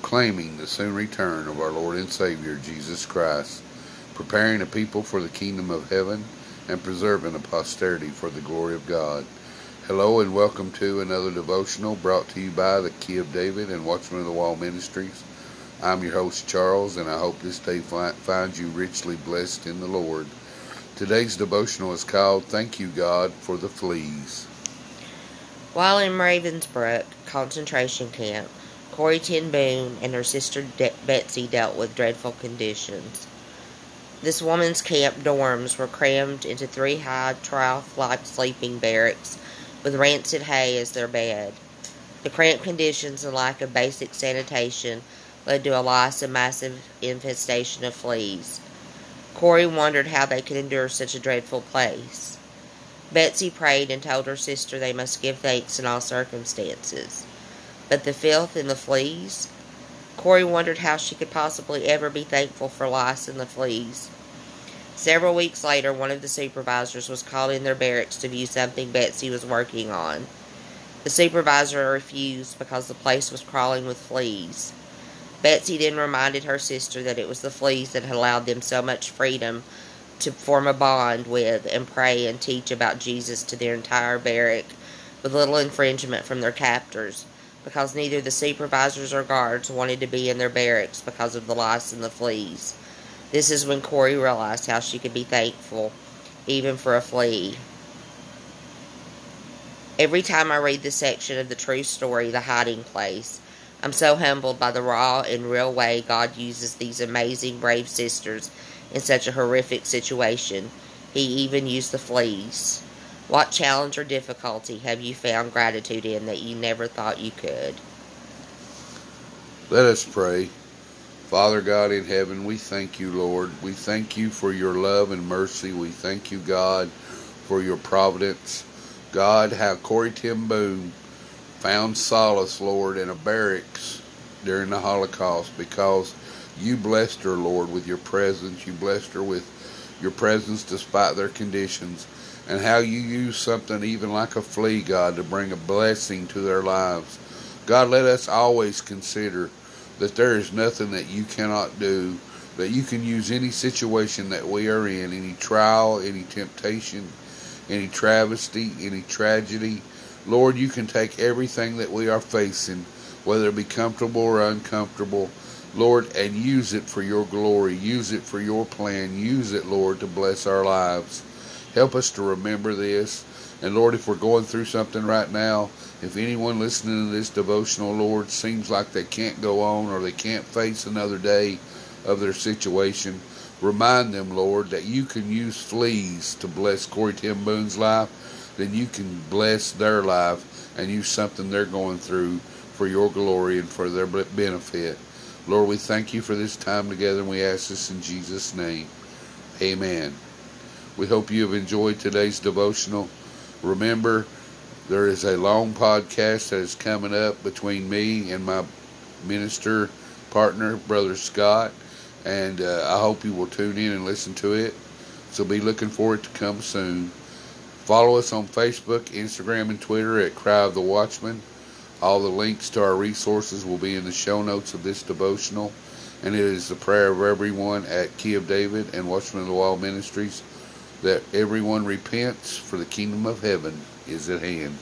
proclaiming the soon return of our Lord and Savior Jesus Christ, preparing a people for the kingdom of heaven, and preserving a posterity for the glory of God. Hello and welcome to another devotional brought to you by the Key of David and Watchman of the Wall Ministries. I'm your host Charles, and I hope this day finds you richly blessed in the Lord. Today's devotional is called Thank You God for the Fleas. While in Ravensbrück concentration camp, Corrie ten Boom and her sister De- Betsy dealt with dreadful conditions. This woman's camp dorms were crammed into three high trough-like sleeping barracks with rancid hay as their bed. The cramped conditions and lack of basic sanitation led to a loss and massive infestation of fleas. Corrie wondered how they could endure such a dreadful place. Betsy prayed and told her sister they must give thanks in all circumstances. But the filth and the fleas? Corrie wondered how she could possibly ever be thankful for lice and the fleas. Several weeks later, one of the supervisors was called in their barracks to view something Betsy was working on. The supervisor refused because the place was crawling with fleas. Betsy then reminded her sister that it was the fleas that had allowed them so much freedom to form a bond with and pray and teach about Jesus to their entire barrack with little infringement from their captors because neither the supervisors or guards wanted to be in their barracks because of the lice and the fleas. This is when Corrie realized how she could be thankful, even for a flea. Every time I read this section of the true story, The Hiding Place, I'm so humbled by the raw and real way God uses these amazing, brave sisters in such a horrific situation. He even used the fleas. What challenge or difficulty have you found gratitude in that you never thought you could? Let us pray. Father God in heaven, we thank you, Lord. We thank you for your love and mercy. We thank you, God, for your providence. God, how Corrie Boom found solace, Lord, in a barracks during the Holocaust because you blessed her, Lord, with your presence. You blessed her with your presence despite their conditions and how you use something even like a flea, God, to bring a blessing to their lives. God, let us always consider that there is nothing that you cannot do, that you can use any situation that we are in, any trial, any temptation, any travesty, any tragedy. Lord, you can take everything that we are facing, whether it be comfortable or uncomfortable, Lord, and use it for your glory. Use it for your plan. Use it, Lord, to bless our lives. Help us to remember this. And Lord, if we're going through something right now, if anyone listening to this devotional, Lord, seems like they can't go on or they can't face another day of their situation, remind them, Lord, that you can use fleas to bless Corrie ten Boom's life, then you can bless their life and use something they're going through for your glory and for their benefit. Lord, we thank you for this time together and we ask this in Jesus' name. Amen. We hope you have enjoyed today's devotional. Remember, there is a long podcast that is coming up between me and my minister partner, Brother Scott, and uh, I hope you will tune in and listen to it. So be looking for it to come soon. Follow us on Facebook, Instagram, and Twitter at Cry of the Watchman. All the links to our resources will be in the show notes of this devotional. And it is the prayer of everyone at Key of David and Watchman of the Wall Ministries that everyone repents, for the kingdom of heaven is at hand.